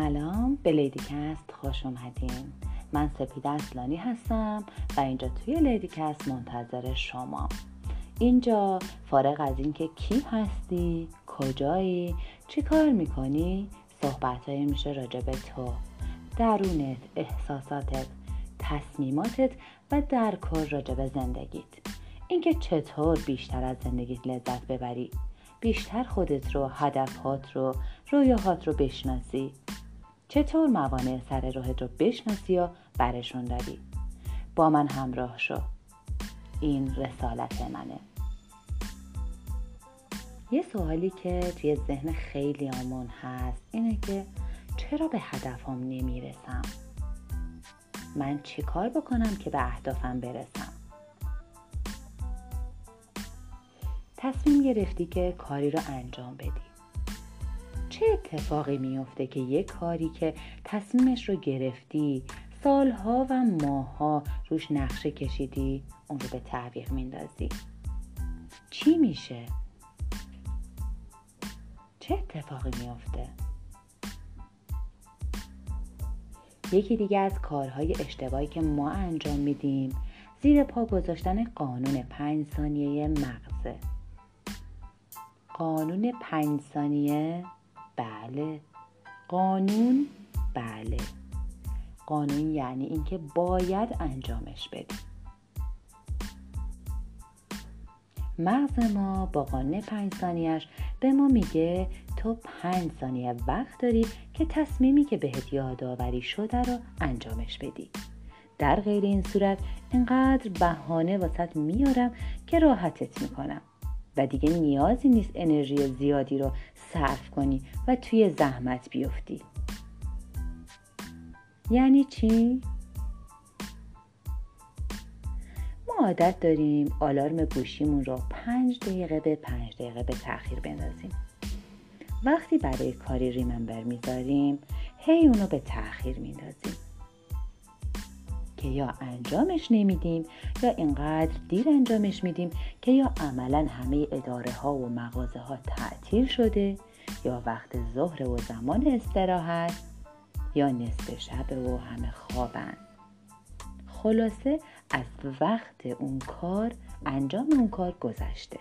سلام به لیدیکست خوش اومدین. من سپید اصلانی هستم و اینجا توی لیدیکست منتظر شما. اینجا فارغ از اینکه کی هستی کجایی چی کار می‌کنی صحبتهایی میشه راجع به تو. درونت احساساتت تصمیماتت و در کل راجع به زندگیت. اینکه چطور بیشتر از زندگیت لذت ببری. بیشتر خودت رو هدفهات رو رویاهات رو بشناسی. چطور موانع سر راهت رو بشناسی و برشون داری با من همراه شو. این رسالت منه. یه سوالی که توی ذهن خیلی آمون هست اینه که چرا به هدفم نمی‌رسم؟ من چی کار بکنم که به اهدافم برسم؟ تصمیم گرفتی که کاری رو انجام بدی. چه اتفاقی میافته که یک کاری که تصمیمش رو گرفتی سالها و ماهها روش نقشه کشیدی اون رو به تعویق میندازی؟ چی میشه؟ چه اتفاقی میافته؟ یکی دیگه از کارهای اشتباهی که ما انجام میدیم زیر پا گذاشتن قانون پنج ثانیه مغزه. قانون پنج ثانیه بله. قانون بله. قانون یعنی اینکه باید انجامش بدی مغز ما با قانون پنج ثانیهش به ما میگه تو پنج ثانیه وقت داری که تصمیمی که بهت یادآوری شده رو انجامش بدی. در غیر این صورت اینقدر بهانه واسط میارم که راحتت می‌کنم. و دیگه نیازی نیست انرژی زیادی رو صرف کنی و توی زحمت بیفتی. یعنی چی؟ ما عادت داریم آلارم گوشیمون رو پنج دقیقه به پنج دقیقه به تاخیر بندازیم. وقتی برای کاری ریممبر می‌ذاریم هی اونو به تاخیر میندازیم. که یا انجامش نمیدیم یا اینقدر دیر انجامش میدیم که یا عملا همه اداره ها و مغازه ها تعطیل شده یا وقت ظهر و زمان استراحت یا نصف شب و همه خوابن. خلاصه از وقت اون کار انجام اون کار گذشته.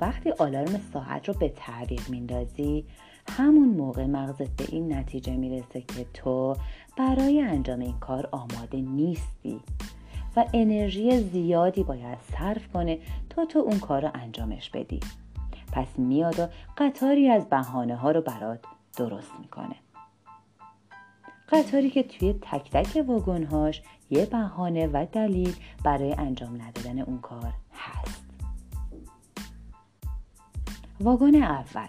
وقتی آلارم ساعت رو به تعویق میندازی همون موقع مغزت به این نتیجه می‌رسه که تو برای انجام این کار آماده نیستی و انرژی زیادی باید صرف کنه تا تو اون کار رو انجامش بدی. پس میاد و قطاری از بهانه ها رو برات درست می‌کنه. قطاری که توی تک تک واگنهاش یه بهانه و دلیل برای انجام ندادن اون کار هست. واگن اول.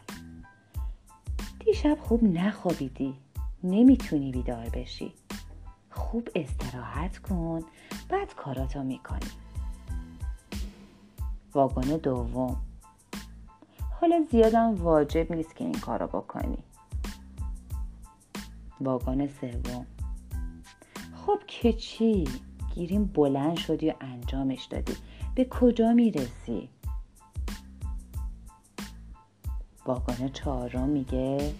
دیشب خوب نخوابیدی. نمی‌تونی بیدار بشی. خوب استراحت کن. بعد کاراتو می‌کنی. واگن دوم. حالا زیادم واجب نیست که این کارو بکنی. واگن سوم. خب که چی؟ گیریم بلند شدی و انجامش دادی. به کجا می‌رسی؟ واگن چهارم میگه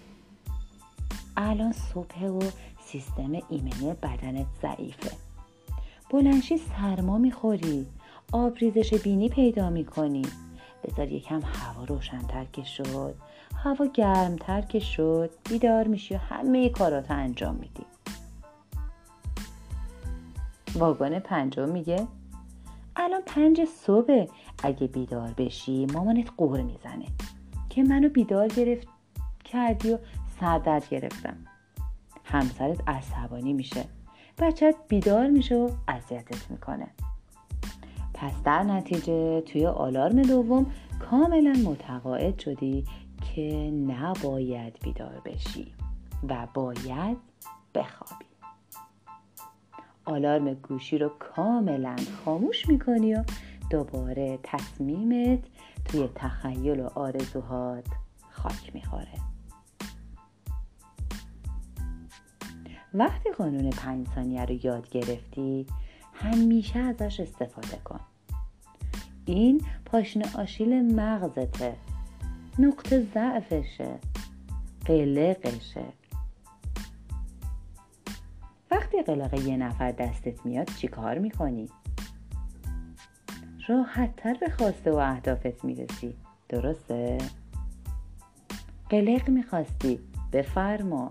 الان صبح و سیستم ایمنی بدنت ضعیفه. بلنشی سرما می‌خوری آبریزش بینی پیدا می‌کنی. بذار یکم هوا روشنتر که شد هوا گرمتر که شد بیدار میشی و همه کارات انجام میدی. واگن پنجم میگه الان پنج صبح اگه بیدار بشی مامانت قور می‌زنه. که منو بیدار گرفت کردی و سردرد گرفتم. همسرت عصبانی میشه. بچت بیدار میشه و اذیتت می‌کنه. پس در نتیجه توی آلارم دوم کاملا متقاعد شدی که نباید بیدار بشی و باید بخوابی. آلارم گوشی رو کاملا خاموش می‌کنی و دوباره تصمیمت توی تخیل و آرزوهات خاک می‌خوره. وقتی قانون پنج ثانیه رو یاد گرفتی همیشه ازش استفاده کن. این پاشنه آشیل مغزته. نقطه ضعفشه. قلقشه. وقتی قلق یه نفر دستت میاد چی کار می‌کنی؟ راحت تر به خواسته و اهدافت می‌رسی. درسته؟ قلق می‌خواستی؟ بفرما.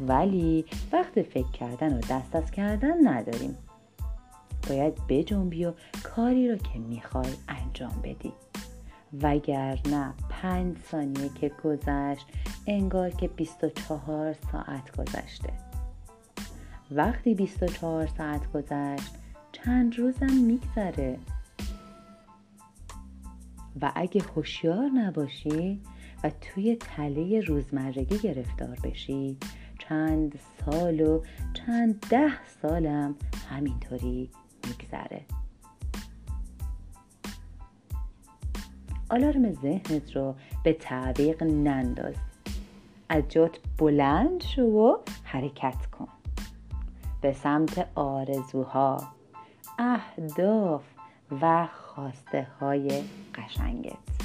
ولی وقت فکر کردن و دست از کردن نداریم. باید بجنبی و کاری رو که می‌خوای انجام بدی. وگرنه پنج ثانیه که گذشت انگار که 24 ساعت گذشته. وقتی 24 ساعت گذشت چند روزم میگذره. و اگه هوشیار نباشی و توی تله روزمرگی گرفتار بشی چند سال و چند ده سالم همینطوری میگذره. آلارم ذهنت رو به تعویق ننداز. از جات بلند شو و حرکت کن. به سمت آرزوها. اهداف و خواسته های قشنگت.